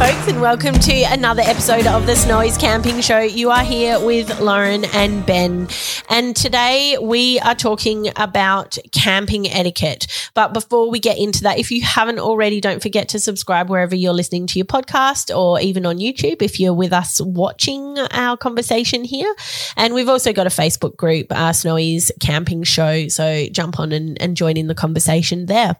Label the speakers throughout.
Speaker 1: folks, and welcome to another episode of the Snowy's Camping Show. You are here with Lauren and Ben, and today we are talking about camping etiquette. But before we get into that, if you haven't already, don't forget to subscribe wherever you're listening to your podcast or even on YouTube if you're with us watching our conversation here. And we've also got a Facebook group, uh, Snowy's Camping Show. So jump on and, and join in the conversation there.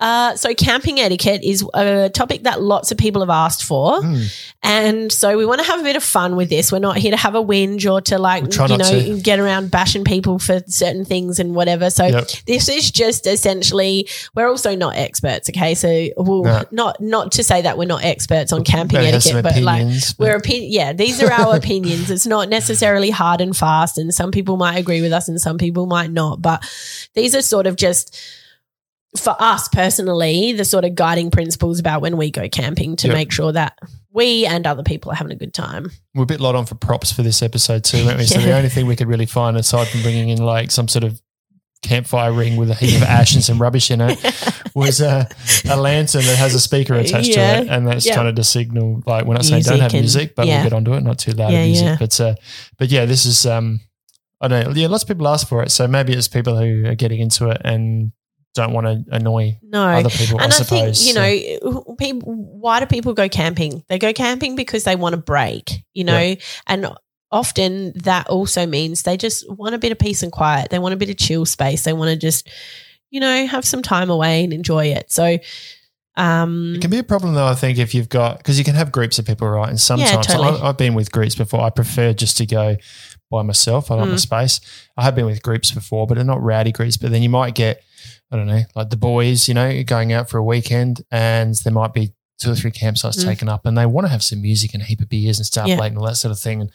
Speaker 1: Uh, so, camping etiquette is a topic that lots of people have asked for.
Speaker 2: Mm.
Speaker 1: And so, we want to have a bit of fun with this. We're not here to have a whinge or to, like, you know,
Speaker 2: to.
Speaker 1: get around bashing people for certain things and whatever. So,
Speaker 2: Yep.
Speaker 1: this is just essentially, we're also not experts. Okay. So, we'll
Speaker 2: No.
Speaker 1: not, not to say that we're not experts on camping
Speaker 2: Maybe
Speaker 1: etiquette, but like,
Speaker 2: but-
Speaker 1: we're opinion. Yeah, these are our opinions. It's not necessarily hard and fast, and some people might agree with us, and some people might not. But these are sort of just for us personally, the sort of guiding principles about when we go camping to
Speaker 2: Yep.
Speaker 1: make sure that we and other people are having a good time.
Speaker 2: We're a bit light on for props for this episode too, weren't we? So the only thing we could really find aside from bringing in like some sort of campfire ring with a heap of ash and some rubbish in it was a, a lantern that has a speaker attached
Speaker 1: Yeah.
Speaker 2: to it, and that's
Speaker 1: Yeah.
Speaker 2: kind of to signal like we're not saying don't have music, but
Speaker 1: yeah.
Speaker 2: we'll get onto it. Not too loud
Speaker 1: Yeah,
Speaker 2: of music,
Speaker 1: yeah.
Speaker 2: but uh, but yeah, this is um I don't know. Yeah, lots of people ask for it, so maybe it's people who are getting into it and don't want to annoy
Speaker 1: No.
Speaker 2: other people.
Speaker 1: and
Speaker 2: I
Speaker 1: I, think you
Speaker 2: So-
Speaker 1: know, people. Why do people go camping? They go camping because they want a break, you know,
Speaker 2: Yeah.
Speaker 1: and often that also means they just want a bit of peace and quiet. They want a bit of chill space. They want to just, you know, have some time away and enjoy it. So, um,
Speaker 2: It can be a problem though, I think, if you've got because you can have groups of people, right? And sometimes
Speaker 1: totally.
Speaker 2: I, I've been with groups before. I prefer just to go by myself. I my
Speaker 1: Mm.
Speaker 2: space. I have been with groups before, but they're not rowdy groups. But then you might get, I don't know, like the boys, you know, going out for a weekend, and there might be two or three campsites
Speaker 1: Mm.
Speaker 2: taken up, and they want to have some music and a heap of beers and stuff
Speaker 1: Yeah.
Speaker 2: late and all that sort of thing. And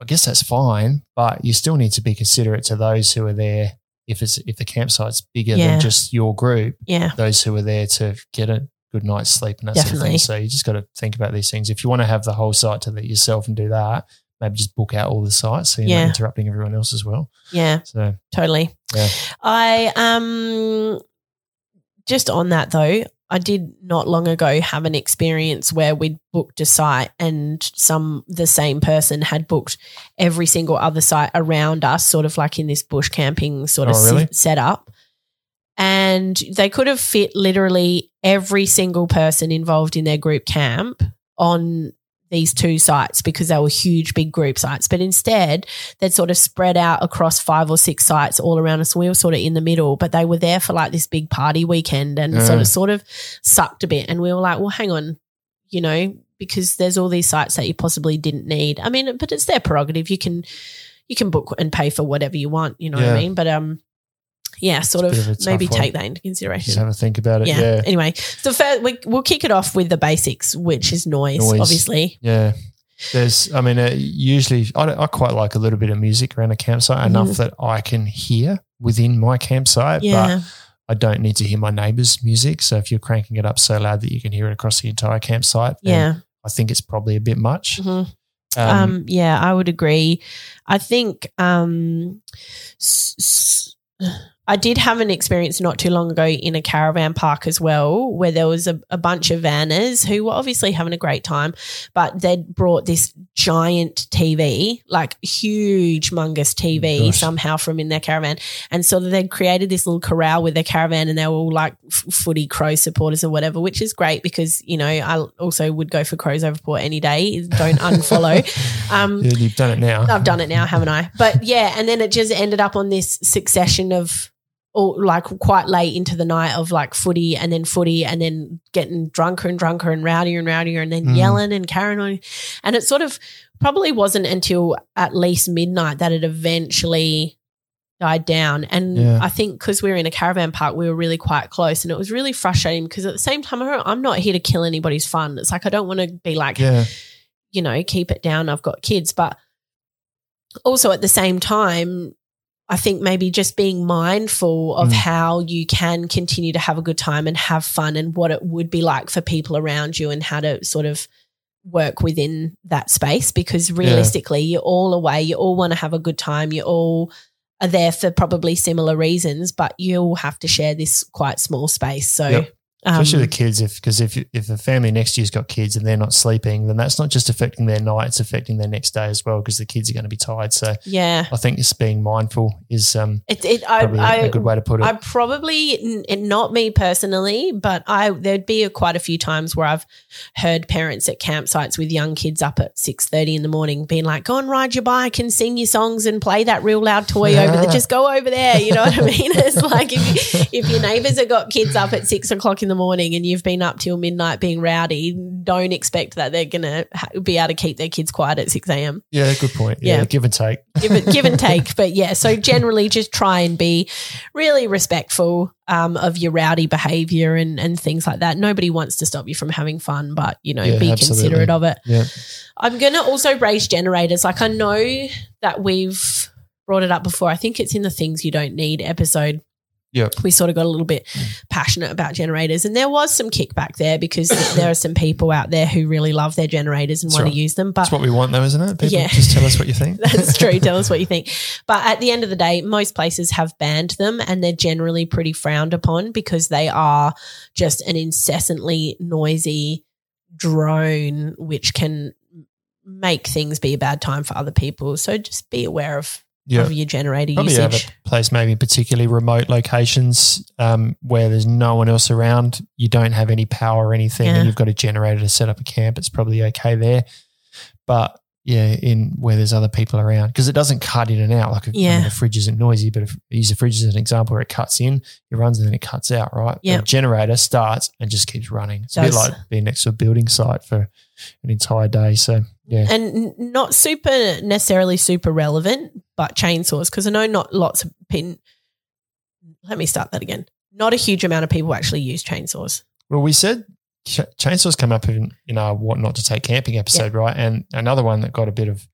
Speaker 2: I guess that's fine, but you still need to be considerate to those who are there. If it's if the campsite's bigger
Speaker 1: Yeah.
Speaker 2: than just your group,
Speaker 1: yeah,
Speaker 2: those who are there to get a good night's sleep and that sort of thing. So you just got to think about these things. If you want to have the whole site to that yourself and do that, maybe just book out all the sites so you're
Speaker 1: Yeah.
Speaker 2: not interrupting everyone else as well.
Speaker 1: yeah.
Speaker 2: So
Speaker 1: Totally.
Speaker 2: Yeah.
Speaker 1: I um just on that though, I did not long ago have an experience where we'd booked a site and some the same person had booked every single other site around us, sort of like in this bush camping sort of
Speaker 2: Oh, really?
Speaker 1: se- setup. And they could have fit literally every single person involved in their group camp on these two sites because they were huge, big group sites. But instead, they'd sort of spread out across five or six sites all around us. We were sort of in the middle, but they were there for like this big party weekend and sort
Speaker 2: Yeah.
Speaker 1: of sort of sucked a bit. And we were like, well, hang on, you know, because there's all these sites that you possibly didn't need. I mean, but it's their prerogative. You can you can book and pay for whatever you want, you know what I mean? But um yeah, sort of
Speaker 2: of
Speaker 1: maybe
Speaker 2: one.
Speaker 1: take that into consideration.
Speaker 2: just have a think about it.
Speaker 1: yeah.
Speaker 2: Yeah.
Speaker 1: Anyway, so first, we, we'll kick it off with the basics, which is noise,
Speaker 2: Noise.
Speaker 1: obviously.
Speaker 2: Yeah. There's, I mean, uh, usually I, I quite like a little bit of music around a campsite enough that I can hear within my campsite,
Speaker 1: Mm-hmm. Yeah.
Speaker 2: but I don't need to hear my neighbour's music. So if you're cranking it up so loud that you can hear it across the entire campsite,
Speaker 1: Yeah.
Speaker 2: I think it's probably a bit much.
Speaker 1: Mhm.
Speaker 2: Um,
Speaker 1: Um, yeah, I would agree. I think um, s- s- I did have an experience not too long ago in a caravan park as well, where there was a, a bunch of vanners who were obviously having a great time, but they'd brought this giant TV, like huge, mungus TV,
Speaker 2: Gosh.
Speaker 1: somehow from in their caravan, and so they'd created this little corral with their caravan, and they were all like f- footy crow supporters or whatever, which is great because you know I also would go for crows over port any day. Don't unfollow. Um,
Speaker 2: yeah, you've done it now.
Speaker 1: I've done it now, haven't I? But yeah, and then it just ended up on this succession of all like quite late into the night of like footy and then footy and then getting drunker and drunker and rowdier and rowdier and then
Speaker 2: Mm.
Speaker 1: yelling and carrying on. And it sort of probably wasn't until at least midnight that it eventually died down. And
Speaker 2: Yeah.
Speaker 1: I think because we were in a caravan park, we were really quite close and it was really frustrating because at the same time, I'm not here to kill anybody's fun. It's like I don't want to be like,
Speaker 2: Yeah.
Speaker 1: you know, keep it down. I've got kids. But also at the same time, I think maybe just being mindful of
Speaker 2: Mm.
Speaker 1: how you can continue to have a good time and have fun and what it would be like for people around you and how to sort of work within that space because realistically you're all away you all want to have a good time you all are there for probably similar reasons but you'll have to share this quite small space so
Speaker 2: Yep.
Speaker 1: Um,
Speaker 2: Especially the kids, if because if if the family next to you's got kids and they're not sleeping, then that's not just affecting their night; it's affecting their next day as well because the kids are going to be tired. So
Speaker 1: yeah,
Speaker 2: I think just being mindful is um,
Speaker 1: it, it, I,
Speaker 2: probably a-
Speaker 1: I,
Speaker 2: a good way to put it.
Speaker 1: I probably not me personally, but I there'd be a, quite a few times where I've heard parents at campsites with young kids up at six thirty in the morning being like, "Go and ride your bike and sing your songs and play that real loud toy over there. Just go over there." You know what I mean? It's like if, you, if your neighbors have got kids up at six o'clock in the morning and you've been up till midnight being rowdy, don't expect that they're gonna ha- be able to keep their kids quiet at six a.m
Speaker 2: yeah, good point. Yeah,
Speaker 1: Yeah.
Speaker 2: give and take.
Speaker 1: give it give and take. But yeah, so generally just try and be really respectful um, of your rowdy behavior and and things like that. Nobody wants to stop you from having fun, but you know,
Speaker 2: Yeah,
Speaker 1: be
Speaker 2: absolutely.
Speaker 1: considerate of it.
Speaker 2: Yeah,
Speaker 1: I'm gonna also raise generators. Like I know that we've brought it up before. I think it's in the things you don't need episode.
Speaker 2: Yep.
Speaker 1: We sort of got a little bit mm. passionate about generators, and there was some kickback there because there are some people out there who really love their generators and
Speaker 2: That's
Speaker 1: want
Speaker 2: right.
Speaker 1: to use them. But
Speaker 2: that's what we want, though, isn't it? People
Speaker 1: Yeah.
Speaker 2: just tell us what you think.
Speaker 1: that's true. Tell us what you think. But at the end of the day, most places have banned them and they're generally pretty frowned upon because they are just an incessantly noisy drone which can make things be a bad time for other people. So just be aware of,
Speaker 2: Yeah.
Speaker 1: of your generator
Speaker 2: Probably have a place maybe particularly remote locations um, where there's no one else around. You don't have any power or anything,
Speaker 1: Yeah.
Speaker 2: and you've got a generator to set up a camp. It's probably okay there, but yeah, in where there's other people around because it doesn't cut in and out. Like I
Speaker 1: Yeah.
Speaker 2: mean, the fridge isn't noisy, but if use the fridge as an example, where it cuts in, it runs and then it cuts out. Right?
Speaker 1: Yeah.
Speaker 2: generator starts and just keeps running. It's a bit like being next to a building site for an entire day. So yeah,
Speaker 1: And not super necessarily super relevant, but chainsaws because I know not lots of pin. Let me start that again. Not a huge amount of people actually use chainsaws.
Speaker 2: Well, we said ch- chainsaws come up in, in our what not to take camping episode, right? And another one that got a bit of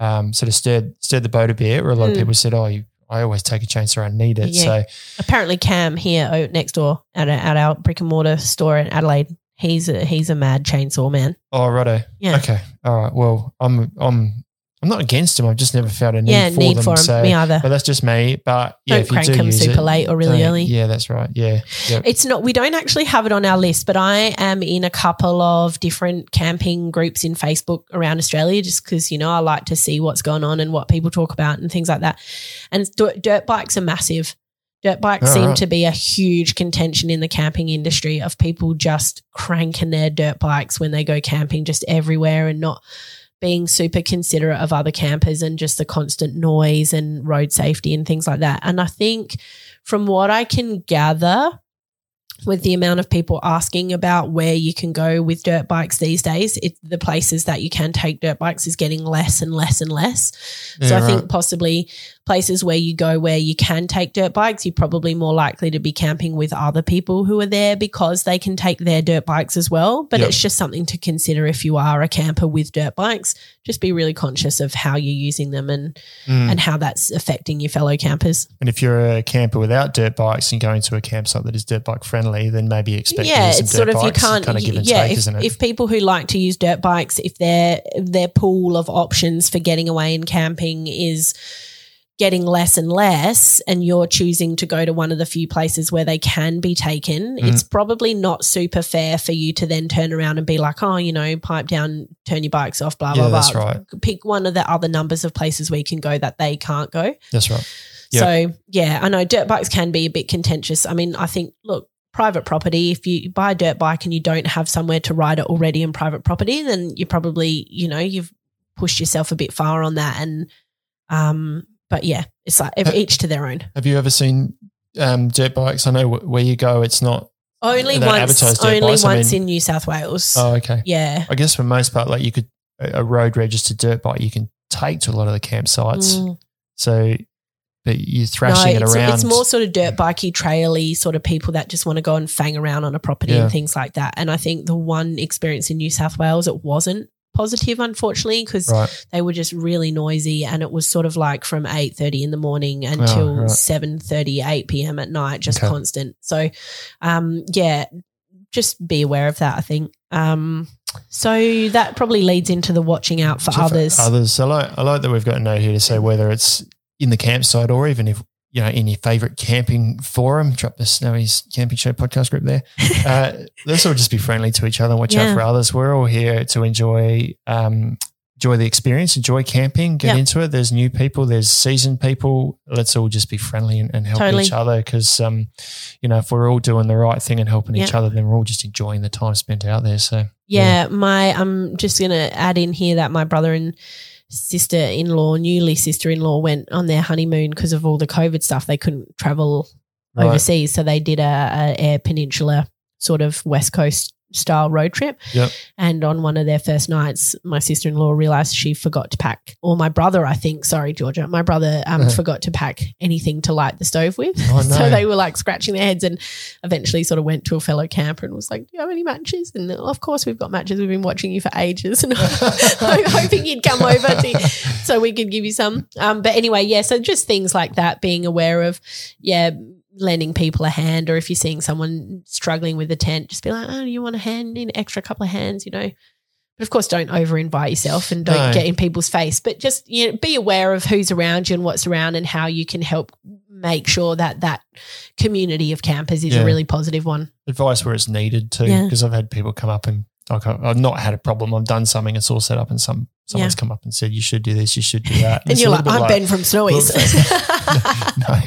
Speaker 2: um, sort of stirred stirred the boat a bit, where a lot of
Speaker 1: Mm.
Speaker 2: people said, "Oh, you, I always take a chainsaw, I need it."
Speaker 1: Yeah.
Speaker 2: So
Speaker 1: apparently Cam here oh, next door at, our- at our brick and mortar store in Adelaide, he's a, he's a mad chainsaw man.
Speaker 2: Oh, righto.
Speaker 1: Yeah.
Speaker 2: Okay. All right. Well, I'm I'm I'm not against them. I've just never felt a need
Speaker 1: yeah,
Speaker 2: for
Speaker 1: need
Speaker 2: them.
Speaker 1: for him.
Speaker 2: so,
Speaker 1: Me either.
Speaker 2: but that's just me. But yeah,
Speaker 1: Don't
Speaker 2: if you
Speaker 1: crank
Speaker 2: do
Speaker 1: them super
Speaker 2: it,
Speaker 1: late or really early.
Speaker 2: Yeah, that's right. Yeah. Yep.
Speaker 1: It's not. We don't actually have it on our list, but I am in a couple of different camping groups in Facebook around Australia, just because you know I like to see what's going on and what people talk about and things like that. And dirt, bikes are massive. Dirt bikes seem
Speaker 2: right.
Speaker 1: to be a huge contention in the camping industry of people just cranking their dirt bikes when they go camping, just everywhere, and not being super considerate of other campers and just the constant noise and road safety and things like that. And I think from what I can gather, with the amount of people asking about where you can go with dirt bikes these days, it, the places that you can take dirt bikes is getting less and less and less. so
Speaker 2: Yeah,
Speaker 1: I think possibly places where you go where you can take dirt bikes, you're probably more likely to be camping with other people who are there because they can take their dirt bikes as well. But
Speaker 2: Yep.
Speaker 1: it's just something to consider if you are a camper with dirt bikes. Just be really conscious of how you're using them and
Speaker 2: Mm.
Speaker 1: and how that's affecting your fellow campers.
Speaker 2: And if you're a camper without dirt bikes and going to a campsite that is dirt bike friendly, then maybe expect
Speaker 1: yeah, it's
Speaker 2: dirt
Speaker 1: sort of you can't.
Speaker 2: kind of give and
Speaker 1: yeah,
Speaker 2: take,
Speaker 1: if,
Speaker 2: isn't it?
Speaker 1: if people who like to use dirt bikes, if their their pool of options for getting away and camping is getting less and less, and you're choosing to go to one of the few places where they can be taken,
Speaker 2: Mm.
Speaker 1: it's probably not super fair for you to then turn around and be like, oh, you know, pipe down, turn your bikes off, blah
Speaker 2: Yeah,
Speaker 1: blah blah.
Speaker 2: right.
Speaker 1: Pick one of the other numbers of places where you can go that they can't go.
Speaker 2: That's right. Yeah.
Speaker 1: So yeah, I know dirt bikes can be a bit contentious. I mean, I think look, private property, if you buy a dirt bike and you don't have somewhere to ride it already in private property, then you probably, you know, you've pushed yourself a bit far on that. And um, but yeah, it's like
Speaker 2: Uh,
Speaker 1: each to their own.
Speaker 2: Have you ever seen um, dirt bikes? I know wh- where you go, it's not.
Speaker 1: Only once, only
Speaker 2: bikes, I
Speaker 1: once
Speaker 2: mean-
Speaker 1: in New South Wales.
Speaker 2: Oh, okay.
Speaker 1: yeah.
Speaker 2: I guess for most part, like you could a a road registered dirt bike, you can take to a lot of the campsites.
Speaker 1: Mm.
Speaker 2: So, but you're thrashing
Speaker 1: no,
Speaker 2: it
Speaker 1: it's,
Speaker 2: around.
Speaker 1: it's more sort of dirt bikey, traily sort of people that just want to go and fang around on a property
Speaker 2: Yeah.
Speaker 1: and things like that. And I think the one experience in New South Wales, it wasn't positive, unfortunately, because
Speaker 2: right.
Speaker 1: they were just really noisy and it was sort of like from 8.30 in the morning until
Speaker 2: right.
Speaker 1: 7.30 8 p.m at night just
Speaker 2: Okay.
Speaker 1: constant so um yeah just be aware of that i think um so that probably leads into the watching out for
Speaker 2: So
Speaker 1: others
Speaker 2: Others. I like, I like that we've got a note here to say whether it's in the campsite or even if you know, in your favorite camping forum, drop the Snowy's Camping Show podcast group there. Uh, let's all just be friendly to each other and watch
Speaker 1: Yeah.
Speaker 2: out for others. We're all here to enjoy um, enjoy the experience, enjoy camping, get
Speaker 1: Yep.
Speaker 2: into it. There's new people, there's seasoned people. Let's all just be friendly and, and help
Speaker 1: Totally.
Speaker 2: each other because, um, you know, if we're all doing the right thing and helping each other, then we're all just enjoying the time spent out there. So,
Speaker 1: Yeah, my I'm just gonna add in here that my brother and sister in law, newly sister in law, went on their honeymoon because of all the COVID stuff. They couldn't travel
Speaker 2: Right.
Speaker 1: overseas, so they did a, a Eyre Peninsula sort of West Coast style road trip.
Speaker 2: Yep.
Speaker 1: And on one of their first nights, my sister in law realized she forgot to pack, or my brother, I think, sorry, Georgia, my brother um,
Speaker 2: Uh-huh.
Speaker 1: forgot to pack anything to light the stove with.
Speaker 2: Oh,
Speaker 1: so they were like scratching their heads and eventually sort of went to a fellow camper and was like, Do you have any matches? And "Oh, of course, we've got matches. We've been watching you for ages. And I'm hoping you'd come over to, so we could give you some. Um, but anyway, yeah, so just things like that, being aware of, yeah, lending people a hand, or if you're seeing someone struggling with a tent, just be like, oh, you want a hand, an extra couple of hands, you know. But of course, don't over invite yourself and don't
Speaker 2: No.
Speaker 1: get in people's face. But just you know, be aware of who's around you and what's around, and how you can help make sure that that community of campers is
Speaker 2: Yeah.
Speaker 1: a really positive one.
Speaker 2: advice where it's needed too,
Speaker 1: Yeah.
Speaker 2: because I've had people come up and like I've not had a problem. I've done something, it's all set up, and some someone's come up and said you should do this, you should do that,
Speaker 1: And
Speaker 2: it's
Speaker 1: you're like, I'm
Speaker 2: bit
Speaker 1: Ben from Snowy's.
Speaker 2: no.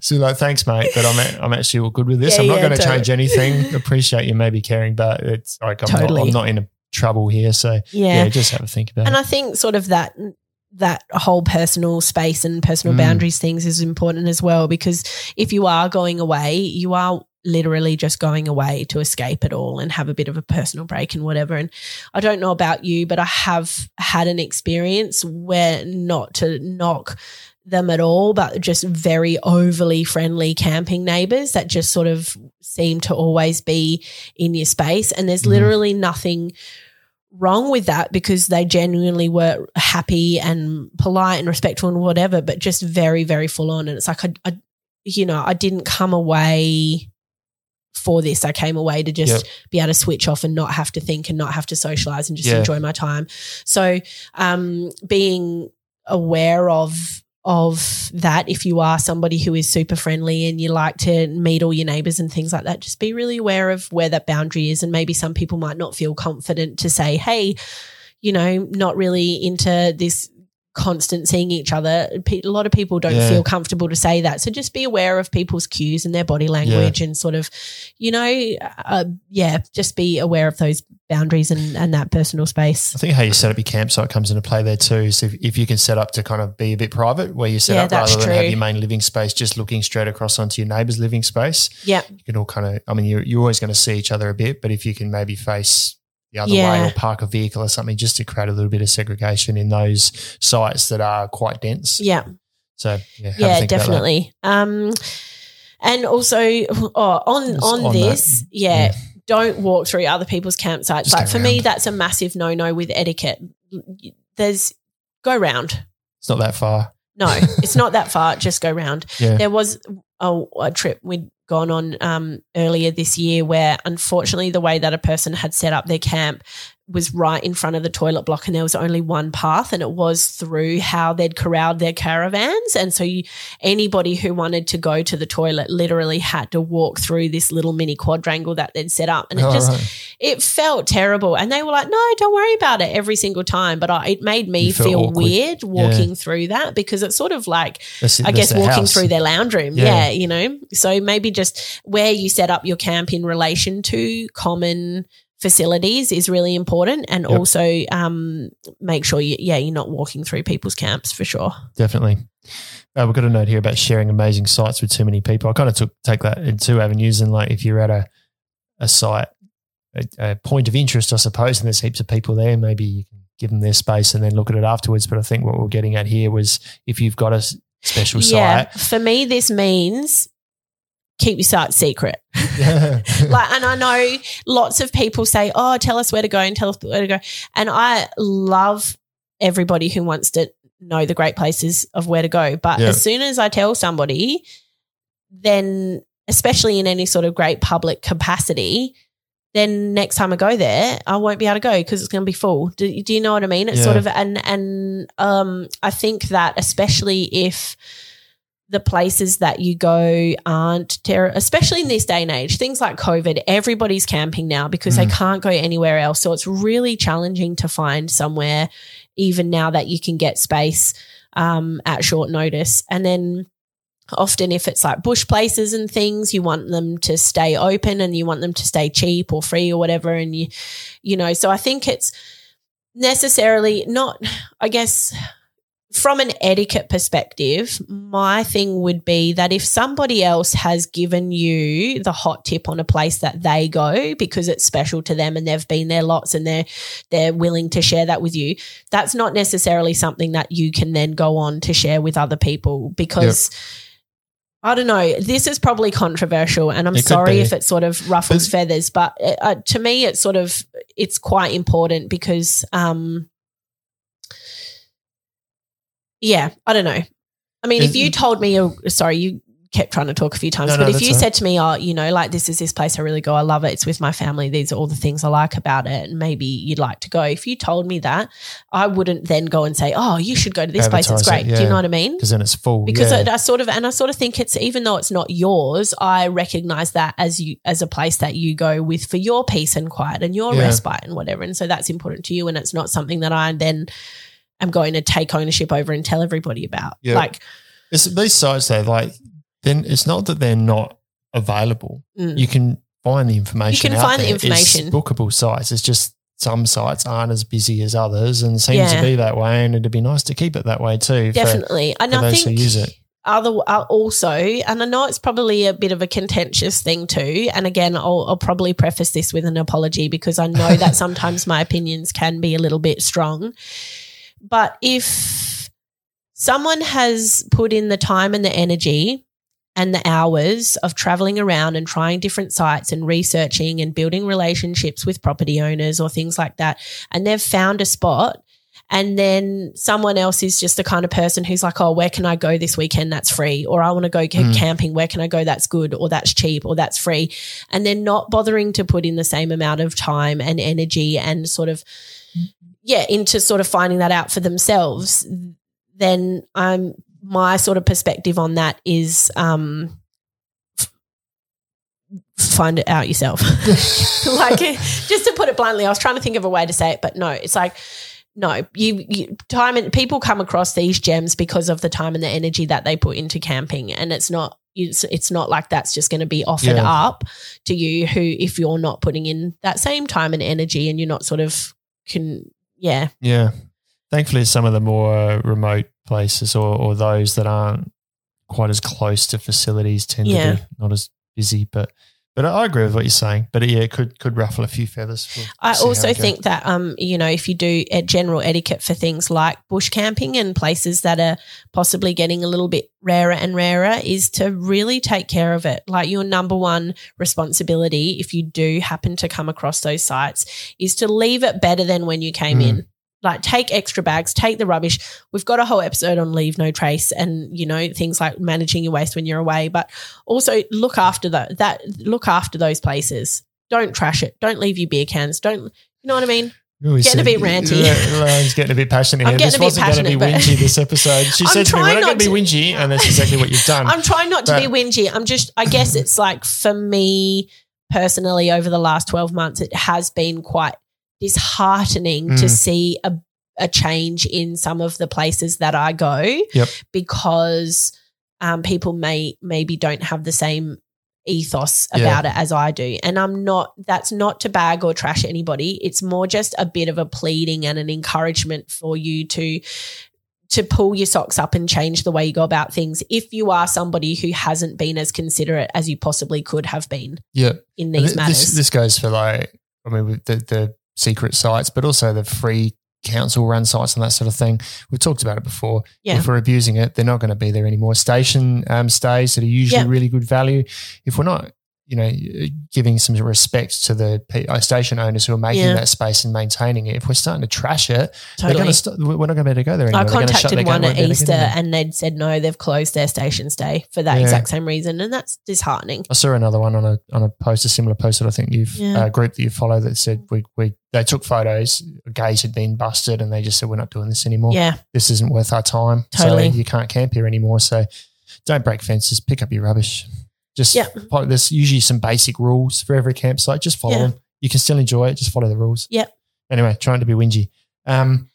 Speaker 2: So like, thanks, mate, but I'm I'm actually all good with this.
Speaker 1: Yeah,
Speaker 2: I'm not
Speaker 1: yeah,
Speaker 2: going to change anything. Appreciate you maybe caring, but it's like I'm,
Speaker 1: Totally.
Speaker 2: not, I'm not in a trouble here. So yeah.
Speaker 1: yeah.
Speaker 2: just have a think about
Speaker 1: And
Speaker 2: it.
Speaker 1: And I think sort of that that whole personal space and personal
Speaker 2: Mm.
Speaker 1: boundaries things is important as well because if you are going away, you are literally just going away to escape it all and have a bit of a personal break and whatever. And I don't know about you, but I have had an experience where not to knock them at all, but just very overly friendly camping neighbors that just sort of seem to always be in your space. And there's
Speaker 2: Mhm.
Speaker 1: literally nothing wrong with that because they genuinely were happy and polite and respectful and whatever, but just very, very full on. And it's like, I, I you know, I didn't come away for this. I came away to just
Speaker 2: Yep.
Speaker 1: be able to switch off and not have to think and not have to socialize and just
Speaker 2: Yeah.
Speaker 1: enjoy my time. So, um, being aware of of that if you are somebody who is super friendly and you like to meet all your neighbors and things like that just be really aware of where that boundary is and maybe some people might not feel confident to say hey you know not really into this constant seeing each other a lot of people don't
Speaker 2: Yeah.
Speaker 1: feel comfortable to say that so just be aware of people's cues and their body language and sort of you know uh, yeah just be aware of those boundaries and, and that personal space
Speaker 2: I think how you set up your campsite comes into play there too. So if, if you can set up to kind of be a bit private, where you set
Speaker 1: Yeah,
Speaker 2: up rather than have your main living space just looking straight across onto your neighbour's living space,
Speaker 1: yeah
Speaker 2: you can all kind of. I mean, you're, you're always going to see each other a bit, but if you can maybe face the other
Speaker 1: Yeah.
Speaker 2: way or park a vehicle or something, just to create a little bit of segregation in those sites that are quite dense.
Speaker 1: yeah
Speaker 2: So yeah,
Speaker 1: yeah
Speaker 2: think about that.
Speaker 1: definitely um and also oh, on on,
Speaker 2: on
Speaker 1: this
Speaker 2: that.
Speaker 1: yeah,
Speaker 2: Yeah.
Speaker 1: don't walk through other people's campsites
Speaker 2: Just
Speaker 1: like for me that's a massive no-no with etiquette there's go round
Speaker 2: It's not that far.
Speaker 1: no it's not that far just go round
Speaker 2: Yeah.
Speaker 1: there was a, a trip we'd gone on um, earlier this year where unfortunately the way that a person had set up their camp was right in front of the toilet block and there was only one path and it was through how they'd corralled their caravans and so you, anybody who wanted to go to the toilet literally had to walk through this little mini quadrangle that they'd set up and it
Speaker 2: Oh,
Speaker 1: just
Speaker 2: right.
Speaker 1: it felt terrible and they were like no don't worry about it every single time but I, it made me feel
Speaker 2: awkward.
Speaker 1: weird walking through that because it's sort of like
Speaker 2: That's-
Speaker 1: I guess walking
Speaker 2: house.
Speaker 1: through their lounge room.
Speaker 2: Yeah.
Speaker 1: Yeah. you know. So maybe just where you set up your camp in relation to common facilities is really important and
Speaker 2: Yep.
Speaker 1: also um, make sure you yeah you're not walking through people's camps for sure
Speaker 2: Definitely. Uh, we've got a note here about sharing amazing sites with too many people. I kind of took take that in two avenues, and like if you're at a a site, a, a point of interest, I suppose, and there's heaps of people there, maybe you can give them their space and then look at it afterwards. But I think what we're getting at here was if you've got a special site
Speaker 1: yeah for me this means keep your site secret like and i know lots of people say oh tell us where to go and tell us where to go and i love everybody who wants to know the great places of where to go but
Speaker 2: Yeah.
Speaker 1: as soon as i tell somebody then especially in any sort of great public capacity then next time I go there, I won't be able to go because it's going to be full. Do, do you know what I mean? It's
Speaker 2: Yeah.
Speaker 1: sort of and and um, I think that especially if the places that you go aren't ter- especially in this day and age things like covid everybody's camping now because they
Speaker 2: Mm.
Speaker 1: can't go anywhere else. So it's really challenging to find somewhere even now that you can get space um, at short notice. And then often if it's like bush places and things you want them to stay open and you want them to stay cheap or free or whatever. And you you know so i think it's necessarily not i guess from an etiquette perspective, my thing would be that if somebody else has given you the hot tip on a place that they go because it's special to them and they've been there lots and they're they're willing to share that with you, that's not necessarily something that you can then go on to share with other people because I don't know. This is probably controversial, and I'm
Speaker 2: It
Speaker 1: sorry if it sort of ruffles feathers, but uh, uh, to me, it's sort of it's quite important because um, yeah, I don't know. I mean, if you told me, oh, sorry, you kept trying to talk a few times,
Speaker 2: No,
Speaker 1: but
Speaker 2: no,
Speaker 1: if you
Speaker 2: right.
Speaker 1: said to me, oh, you know, like this is this place I really go, I love it, it's with my family, these are all the things I like about it, and maybe you'd like to go. If you told me that, I wouldn't then go and say, oh, you should go to this place, it's great.
Speaker 2: it,
Speaker 1: Do you know what I mean?
Speaker 2: because then it's full.
Speaker 1: because
Speaker 2: yeah.
Speaker 1: I, I sort of and I sort of think it's even though it's not yours, I recognize that as you as a place that you go with for your peace and quiet and your
Speaker 2: Yeah.
Speaker 1: respite and whatever, and so that's important to you, and it's not something that I then am going to take ownership over and tell everybody about.
Speaker 2: Yeah.
Speaker 1: Like,
Speaker 2: It's, these sites though, like then it's not that they're not available.
Speaker 1: mm,
Speaker 2: You can find the information.
Speaker 1: You
Speaker 2: can
Speaker 1: find the
Speaker 2: there. It's
Speaker 1: information.
Speaker 2: bookable sites. It's just some sites aren't as busy as others, and seems
Speaker 1: Yeah.
Speaker 2: to be that way. And it'd be nice to keep it that way too. for-
Speaker 1: definitely, and
Speaker 2: for
Speaker 1: I
Speaker 2: those who
Speaker 1: think
Speaker 2: use it.
Speaker 1: other uh, also, and I know it's probably a bit of a contentious thing too. And again, I'll, I'll probably preface this with an apology because I know that sometimes my opinions can be a little bit strong. But if someone has put in the time and the energy and the hours of traveling around and trying different sites and researching and building relationships with property owners or things like that, and they've found a spot and then someone else is just the kind of person who's like, oh, where can I go this weekend that's free? Or I want to go
Speaker 2: Mm.
Speaker 1: camping. Where can I go that's good or that's cheap or that's free? And they're not bothering to put in the same amount of time and energy and sort of, yeah, into sort of finding that out for themselves. Then I'm, my sort of perspective on that is, um, find it out yourself. like just to put it bluntly, I was trying to think of a way to say it, but no, it's like no, you, you time and people come across these gems because of the time and the energy that they put into camping, and it's not it's, it's not like that's just going to be offered
Speaker 2: Yeah.
Speaker 1: up to you who if you're not putting in that same time and energy and you're not sort of can yeah
Speaker 2: Yeah. Thankfully, some of the more uh, remote places or, or those that aren't quite as close to facilities tend
Speaker 1: Yeah.
Speaker 2: to be not as busy. But but I agree with what you're saying. But yeah, it could could ruffle a few feathers. We'll
Speaker 1: I also
Speaker 2: goes.
Speaker 1: think that um, you know, if you do a general etiquette for things like bush camping and places that are possibly getting a little bit rarer and rarer, is to really take care of it. Like your number one responsibility, if you do happen to come across those sites, is to leave it better than when you came
Speaker 2: Mm.
Speaker 1: in. Like take extra bags, take the rubbish. We've got a whole episode on leave no trace and you know things like managing your waste when you're away, but also look after the, that look after those places. Don't trash it. Don't leave your beer cans. Don't you know what I mean?
Speaker 2: Ooh,
Speaker 1: getting a
Speaker 2: said-
Speaker 1: bit ranty.
Speaker 2: Getting a bit passionate.
Speaker 1: I'm
Speaker 2: here.
Speaker 1: getting
Speaker 2: This
Speaker 1: a bit
Speaker 2: wasn't going to be
Speaker 1: passionate,
Speaker 2: whingy this episode. She
Speaker 1: I'm
Speaker 2: said to me, "We're not going to be whingy," and that's exactly what you've done.
Speaker 1: I'm trying not to be whingy. I'm just, I guess it's like for me personally, over the last 12 months, it has been quite disheartening to
Speaker 2: Mm.
Speaker 1: see a, a change in some of the places that I go
Speaker 2: Yep.
Speaker 1: because um, people may maybe don't have the same ethos
Speaker 2: Yeah.
Speaker 1: about it as I do. And I'm not, that's not to bag or trash anybody. It's more just a bit of a pleading and an encouragement for you to to pull your socks up and change the way you go about things if you are somebody who hasn't been as considerate as you possibly could have been
Speaker 2: yeah,
Speaker 1: in these
Speaker 2: Th-
Speaker 1: matters.
Speaker 2: This, this goes for like, I mean, the, the secret sites, but also the free council run sites and that sort of thing. We've talked about it before.
Speaker 1: Yeah.
Speaker 2: If we're abusing it, they're not going to be there anymore. Station um, stays that are usually
Speaker 1: Yeah.
Speaker 2: really good value. If we're not, you know, giving some respect to the uh, station owners who are making
Speaker 1: Yeah.
Speaker 2: that space and maintaining it, if we're starting to trash it,
Speaker 1: totally.
Speaker 2: st- we're not going to be able to go there anymore.
Speaker 1: I contacted one at
Speaker 2: won't be able to
Speaker 1: Easter
Speaker 2: get in there.
Speaker 1: and they'd said no, they've closed their station stay for that
Speaker 2: Yeah.
Speaker 1: exact same reason. And that's disheartening.
Speaker 2: I saw another one on a on a post, a similar post that I think you've
Speaker 1: Yeah.
Speaker 2: uh, group that you follow that said we we they took photos, a gate had been busted, and they just said we're not doing this anymore.
Speaker 1: Yeah.
Speaker 2: This isn't worth our time.
Speaker 1: Totally.
Speaker 2: So you can't camp here anymore. So don't break fences. Pick up your rubbish. Just
Speaker 1: Yeah.
Speaker 2: there's usually some basic rules for every campsite. Just follow
Speaker 1: Yeah.
Speaker 2: them. You can still enjoy it. Just follow the rules.
Speaker 1: Yep.
Speaker 2: Anyway, trying to be whingy. Um,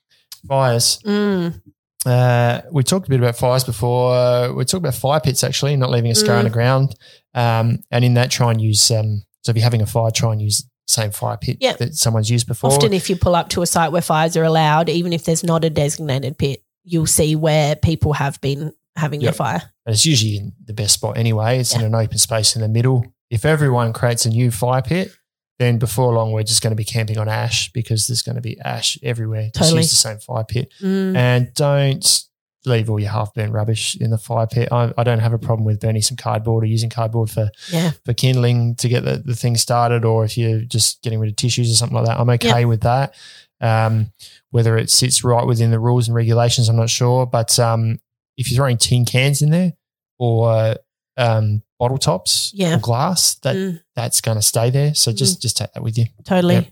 Speaker 2: fires.
Speaker 1: Mm,
Speaker 2: Uh, we talked a bit about fires before. Uh, we talked about fire pits actually, not leaving a scar on
Speaker 1: Mm.
Speaker 2: the ground. Um, and in that, try and use. Um, so if you're having a fire, try and use the same fire pit
Speaker 1: Yeah.
Speaker 2: that someone's used before.
Speaker 1: often, if you pull up to a site where fires are allowed, even if there's not a designated pit, you'll see where people have been having
Speaker 2: Yep.
Speaker 1: fire.
Speaker 2: And it's usually in the best spot anyway. It's in an open space in the middle. If everyone creates a new fire pit, then before long we're just going to be camping on ash because there's going to be ash everywhere. Just
Speaker 1: Totally.
Speaker 2: use the same fire pit.
Speaker 1: Mm,
Speaker 2: And don't leave all your half burnt rubbish in the fire pit. I, I don't have a problem with burning some cardboard or using cardboard for,
Speaker 1: yeah.
Speaker 2: for kindling to get the, the thing started, or if you're just getting rid of tissues or something like that. I'm okay with that. Um, whether it sits right within the rules and regulations, I'm not sure. But um, if you're throwing tin cans in there or um, bottle tops
Speaker 1: Yeah.
Speaker 2: or glass, that
Speaker 1: Mm,
Speaker 2: that's going to stay there. So just just take that with you.
Speaker 1: totally.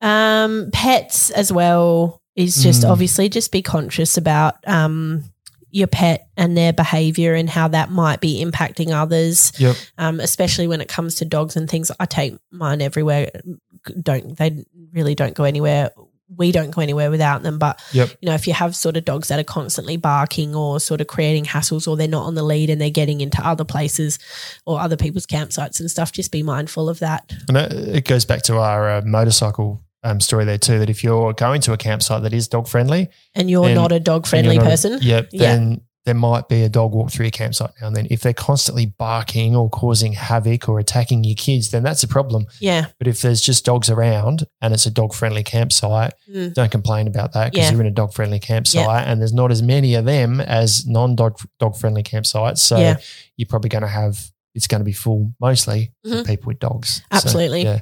Speaker 1: Um, pets as well is just
Speaker 2: Mm.
Speaker 1: obviously just be conscious about um, your pet and their behavior and how that might be impacting others.
Speaker 2: Yep.
Speaker 1: um, especially when it comes to dogs and things. I take mine everywhere. Don't they really don't go anywhere? We don't go anywhere without them. But
Speaker 2: Yep.
Speaker 1: you know, if you have sort of dogs that are constantly barking or sort of creating hassles, or they're not on the lead and they're getting into other places or other people's campsites and stuff, just be mindful of that.
Speaker 2: And it, goes back to our uh, motorcycle um, story there too. That if you're going to a campsite that is dog friendly,
Speaker 1: And you're not a dog friendly person.
Speaker 2: Yep.
Speaker 1: Yeah.
Speaker 2: Then there might be a dog walk through your campsite now and then. If they're constantly barking or causing havoc or attacking your kids, then that's a problem.
Speaker 1: Yeah.
Speaker 2: But if there's just dogs around and it's a dog friendly campsite,
Speaker 1: Mm.
Speaker 2: don't complain about that because
Speaker 1: Yeah.
Speaker 2: you're in a dog friendly campsite and there's not as many of them as non dog dog friendly campsites. So
Speaker 1: Yeah.
Speaker 2: you're probably going to have it's going to be full mostly
Speaker 1: Mhm.
Speaker 2: people with dogs. So,
Speaker 1: Absolutely.
Speaker 2: yeah.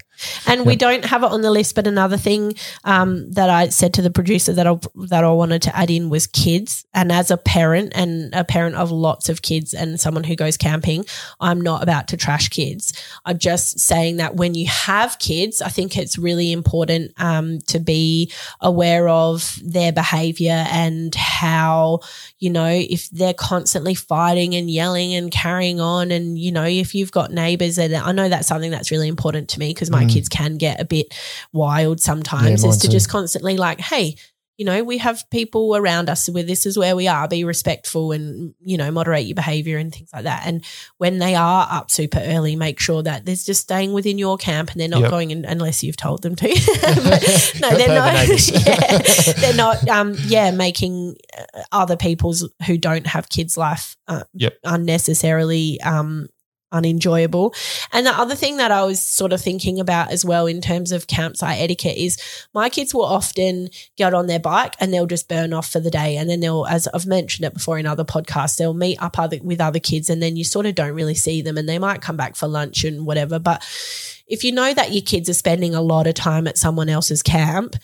Speaker 1: And we don't have it on the list, but another thing um, that I said to the producer that I that I wanted to add in was kids. And as a parent and a parent of lots of kids and someone who goes camping, I'm not about to trash kids. I'm just saying that when you have kids, I think it's really important um, to be aware of their behavior and how you know if they're constantly fighting and yelling and carrying on, and you know if you've got neighbors and I know that's something that's really important to me because my
Speaker 2: Mm.
Speaker 1: kids can get a bit wild sometimes
Speaker 2: Yeah,
Speaker 1: is to
Speaker 2: too.
Speaker 1: just constantly like, hey, you know, we have people around us where this is where we are, be respectful and, you know, moderate your behavior and things like that. And when they are up super early, make sure that they're just staying within your camp and they're not
Speaker 2: Yep.
Speaker 1: going in unless you've told them to. But no, they're
Speaker 2: They're
Speaker 1: not. yeah, they're not. Um, yeah, making uh, other people's who don't have kids' life uh,
Speaker 2: Yep.
Speaker 1: unnecessarily um, unenjoyable. And the other thing that I was sort of thinking about as well in terms of campsite etiquette is my kids will often get on their bike and they'll just burn off for the day. And then they'll, as I've mentioned it before in other podcasts, they'll meet up other, with other kids and then you sort of don't really see them and they might come back for lunch and whatever. But if you know that your kids are spending a lot of time at someone else's camp,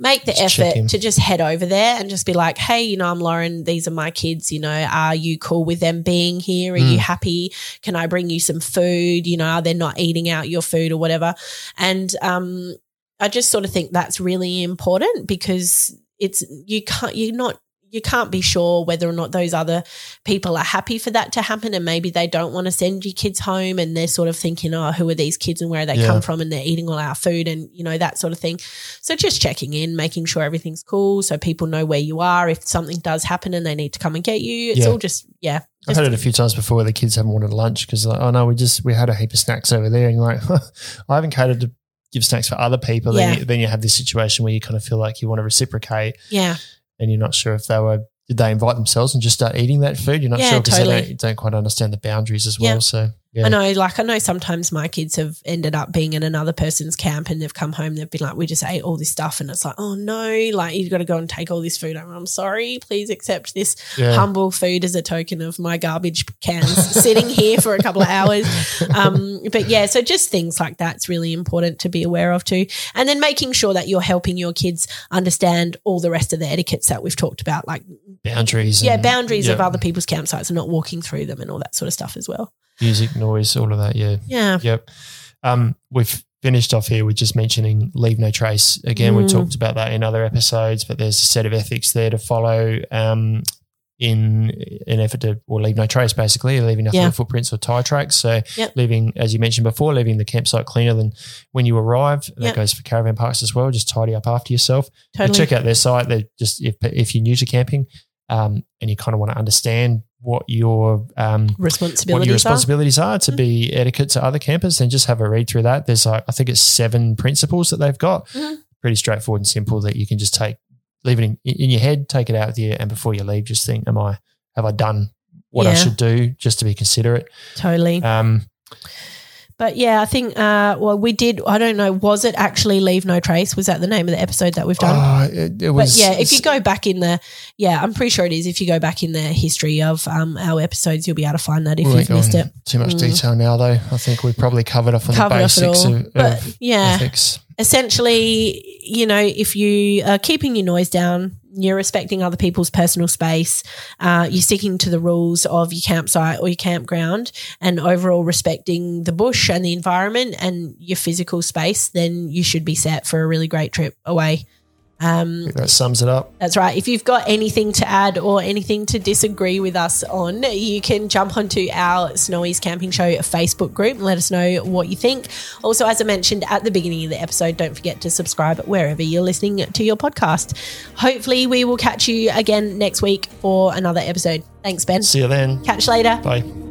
Speaker 1: make the effort to just head over there and just be like, hey, you know, I'm Lauren. These are my kids. You know, are you cool with them being here? Are you
Speaker 2: Mm.
Speaker 1: happy? Can I bring you some food? You know, are they not eating out your food or whatever? And um, I just sort of think that's really important because it's you can't you're not you can't be sure whether or not those other people are happy for that to happen and maybe they don't want to send your kids home and they're sort of thinking oh who are these kids and where they
Speaker 2: Yeah.
Speaker 1: come from and they're eating all our food and you know that sort of thing so just checking in making sure everything's cool so people know where you are if something does happen and they need to come and get you it's
Speaker 2: Yeah.
Speaker 1: all just yeah
Speaker 2: I've had it a few times before where the kids haven't wanted lunch because like, oh no, we just we had a heap of snacks over there, and you're like, I haven't catered to give snacks for other people. Then, you, then you have this situation where you kind of feel like you want to reciprocate,
Speaker 1: yeah
Speaker 2: and you're not sure if they were did they invite themselves and just start eating that food. You're not
Speaker 1: Yeah,
Speaker 2: sure because
Speaker 1: totally.
Speaker 2: they don't, don't quite understand the boundaries as well.
Speaker 1: Yeah.
Speaker 2: So yeah,
Speaker 1: I know, like I know sometimes my kids have ended up being in another person's camp and they've come home, they've been like, we just ate all this stuff and it's like, oh no, like you've got to go and take all this food. I'm, I'm sorry, please accept this
Speaker 2: yeah.
Speaker 1: humble food as a token of my garbage cans sitting here for a couple of hours. Um, but yeah, so just things like that's really important to be aware of too. And then making sure that you're helping your kids understand all the rest of the etiquettes that we've talked about, like
Speaker 2: boundaries.
Speaker 1: yeah,
Speaker 2: and,
Speaker 1: boundaries of other people's campsites and not walking through them and all that sort of stuff as well.
Speaker 2: Music, noise, all of that. Yeah,
Speaker 1: Yeah.
Speaker 2: Yep. Um, we've finished off here with just mentioning leave no trace. Again, we've
Speaker 1: Mm.
Speaker 2: talked about that in other episodes, but there's a set of ethics there to follow. Um, in an effort to or leave no trace, basically, leaving nothing
Speaker 1: Yeah.
Speaker 2: footprints or tire tracks. So
Speaker 1: Yep.
Speaker 2: leaving, as you mentioned before, leaving the campsite cleaner than when you arrive. That goes for caravan parks as well. Just tidy up after yourself.
Speaker 1: Totally.
Speaker 2: check out their site. They just if if you're new to camping, um, and you kind of want to understand what your um, what
Speaker 1: Responsibilities.
Speaker 2: your
Speaker 1: are.
Speaker 2: responsibilities are
Speaker 1: Mm-hmm.
Speaker 2: to be etiquette to other campers, then just have a read through that. There's like I think it's seven principles that they've got.
Speaker 1: Mhm.
Speaker 2: Pretty straightforward and simple that you can just take, leave it in, in your head, take it out with you, and before you leave, just think, am I have I done what I should do just to be considerate?
Speaker 1: Totally.
Speaker 2: Um,
Speaker 1: But yeah, I think, uh, well, we did, I don't know, was it actually Leave No Trace? Was that the name of the episode that we've done?
Speaker 2: oh, it, it
Speaker 1: but yeah, if you go back in the, yeah, I'm pretty sure it is. If you go back in the history of um, our episodes, you'll be able to find that if
Speaker 2: we
Speaker 1: you've missed it.
Speaker 2: Too much
Speaker 1: Mm.
Speaker 2: detail now, though. I think we've probably covered off on
Speaker 1: Covered
Speaker 2: the basics
Speaker 1: all.
Speaker 2: of,
Speaker 1: But yeah,
Speaker 2: ethics.
Speaker 1: essentially, you know, if you are keeping your noise down, you're respecting other people's personal space, uh, you're sticking to the rules of your campsite or your campground, and overall respecting the bush and the environment and your physical space, then you should be set for a really great trip away. Um,
Speaker 2: that sums it up.
Speaker 1: that's right. If you've got anything to add or anything to disagree with us on, you can jump onto our Snowy's Camping Show Facebook group and let us know what you think. Also, as I mentioned at the beginning of the episode, don't forget to subscribe wherever you're listening to your podcast. Hopefully, we will catch you again next week for another episode. Thanks, Ben.
Speaker 2: See you then.
Speaker 1: Catch you later.
Speaker 2: Bye.